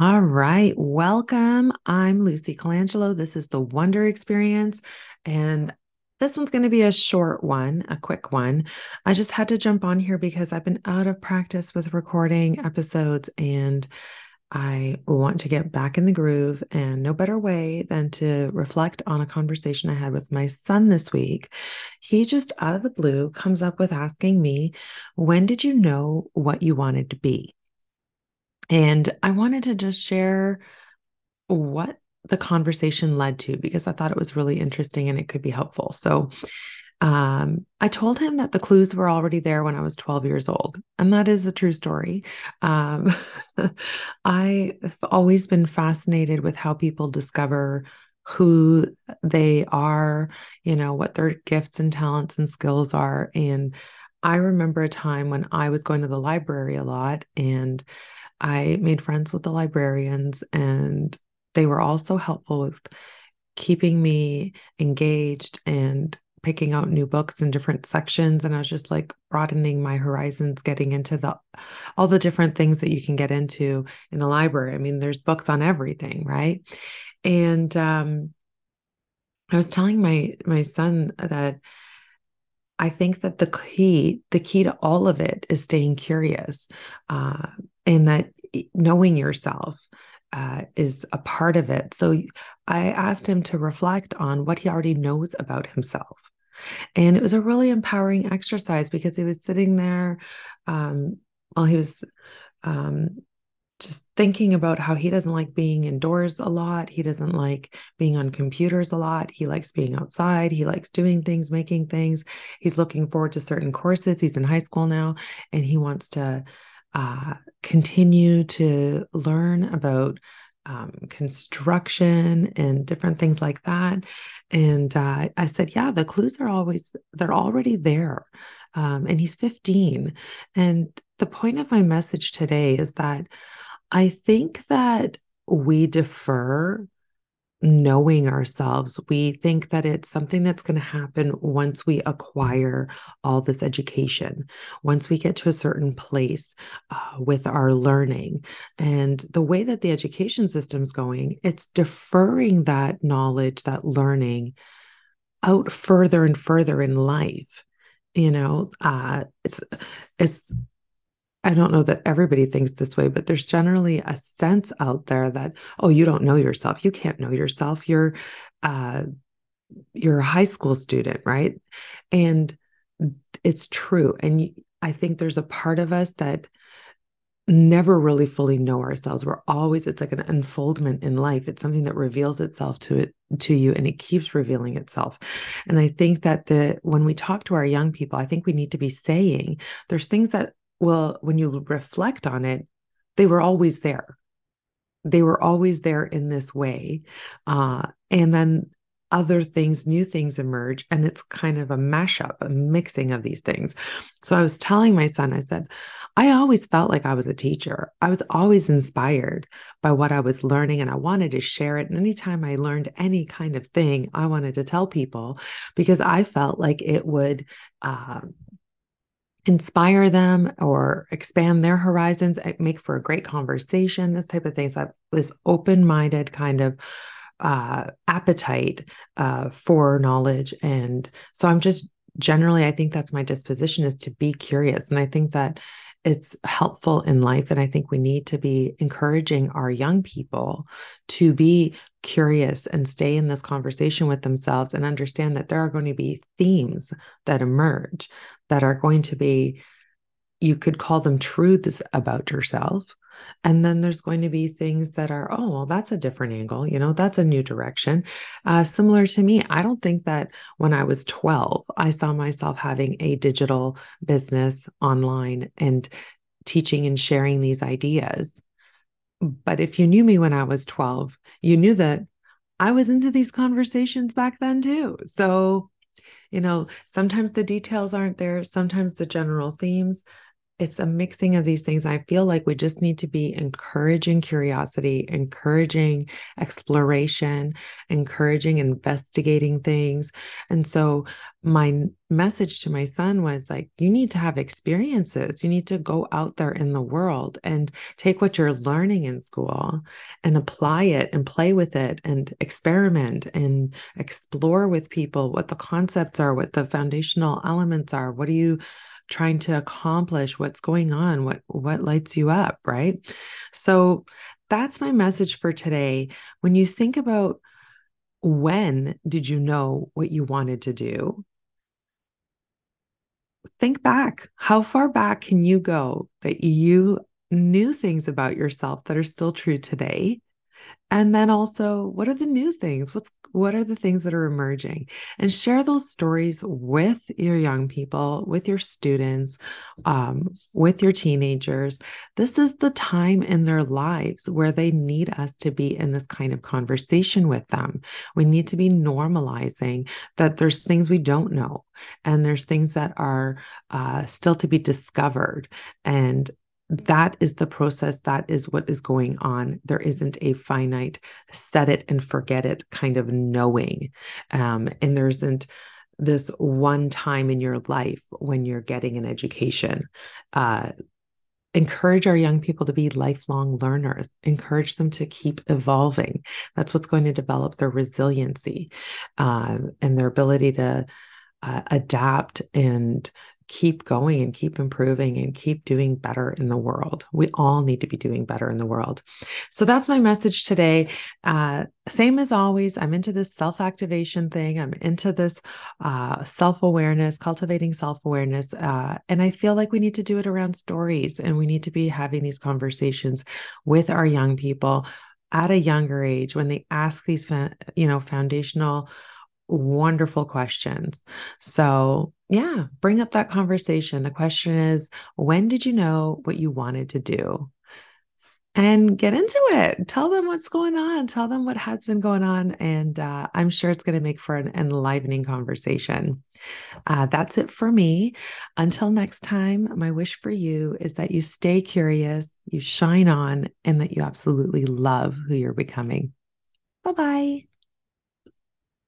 All right. Welcome. I'm Lucy Colangelo. This is the Wonder Experience. And this one's going to be a short one, a quick one. I just had to jump on here because I've been out of practice with recording episodes and I want to get back in the groove. And no better way than to reflect on a conversation I had with my son this week. He just out of the blue comes up with asking me, When did you know what you wanted to be? And I wanted to just share what the conversation led to because I thought it was really interesting and it could be helpful. So, um, I told him that the clues were already there when I was 12 years old. And that is a true story. Um, I've always been fascinated with how people discover who they are, you know, what their gifts and talents and skills are. And I remember a time when I was going to the library a lot and I made friends with the librarians, and they were all so helpful with keeping me engaged and picking out new books in different sections and i was just like broadening my horizons getting into the all the different things that you can get into in a library. I mean there's books on everything right? And um i was telling my my son that i think that the key the key to all of it is staying curious uh, and that knowing yourself uh, is a part of it. So I asked him to reflect on what he already knows about himself. And it was a really empowering exercise because he was sitting there um, while he was um, just thinking about how he doesn't like being indoors a lot. He doesn't like being on computers a lot. He likes being outside. He likes doing things, making things. He's looking forward to certain courses. He's in high school now and he wants to uh, continue to learn about um, construction and different things like that. And uh, I said, yeah, the clues are always, they're already there. Um, and he's 15. And the point of my message today is that I think that we defer knowing ourselves. We think that it's something that's going to happen once we acquire all this education, once we get to a certain place uh, with our learning. And the way that the education system's going, it's deferring that knowledge, that learning out further and further in life. You know, uh, it's it's I don't know that everybody thinks this way, but there's generally a sense out there that, oh, you don't know yourself. You can't know yourself. You're uh you're a high school student, right? And it's true. And I think there's a part of us that never really fully know ourselves. We're always, it's like an unfoldment in life. It's something that reveals itself to it to you and it keeps revealing itself. And I think that the when we talk to our young people, I think we need to be saying there's things that well, when you reflect on it, they were always there. They were always there in this way. Uh, and then other things, new things emerge, and it's kind of a mashup, a mixing of these things. So I was telling my son, I said, I always felt like I was a teacher. I was always inspired by what I was learning, and I wanted to share it. And anytime I learned any kind of thing, I wanted to tell people because I felt like it would uh, inspire them or expand their horizons, make for a great conversation, this type of thing. So I have this open-minded kind of uh, appetite uh, for knowledge. And so I'm just generally, I think that's my disposition is to be curious. And I think that it's helpful in life. And I think we need to be encouraging our young people to be curious and stay in this conversation with themselves and understand that there are going to be themes that emerge that are going to be, you could call them truths about yourself. And then there's going to be things that are, oh, well, that's a different angle. You know, that's a new direction. Uh, similar to me, I don't think that when I was 12, I saw myself having a digital business online and teaching and sharing these ideas. But if you knew me when I was 12, you knew that I was into these conversations back then too. So, you know, sometimes the details aren't there, sometimes the general themes. It's a mixing of these things. I feel like we just need to be encouraging curiosity, encouraging exploration, encouraging investigating things. And so, my message to my son was like, you need to have experiences. You need to go out there in the world and take what you're learning in school and apply it and play with it and experiment and explore with people what the concepts are, what the foundational elements are. What do you trying to accomplish what's going on what what lights you up right? So that's my message for today. When you think about when did you know what you wanted to do think back. How far back can you go that you knew things about yourself that are still true today and then also what are the new things? What's what are the things that are emerging? And share those stories with your young people with your students um, with your teenagers. This is the time in their lives where they need us to be in this kind of conversation with them. We need to be normalizing that there's things we don't know and there's things that are uh, still to be discovered. And that is the process. That is what is going on. There isn't a finite set it and forget it kind of knowing. Um, and there isn't this one time in your life when you're getting an education. Uh, encourage our young people to be lifelong learners, encourage them to keep evolving. That's what's going to develop their resiliency uh, and their ability to uh, adapt and keep going and keep improving and keep doing better in the world. We all need to be doing better in the world. So that's my message today. Uh, same as always, I'm into this self activation thing. I'm into this uh, self awareness, cultivating self awareness. Uh, and I feel like we need to do it around stories and we need to be having these conversations with our young people at a younger age when they ask these, you know, foundational wonderful questions. So, yeah, bring up that conversation. The question is when did you know what you wanted to do? And get into it. Tell them what's going on. Tell them what has been going on. And uh, I'm sure it's going to make for an enlivening conversation. Uh, that's it for me. Until next time, my wish for you is that you stay curious, you shine on, and that you absolutely love who you're becoming. Bye bye.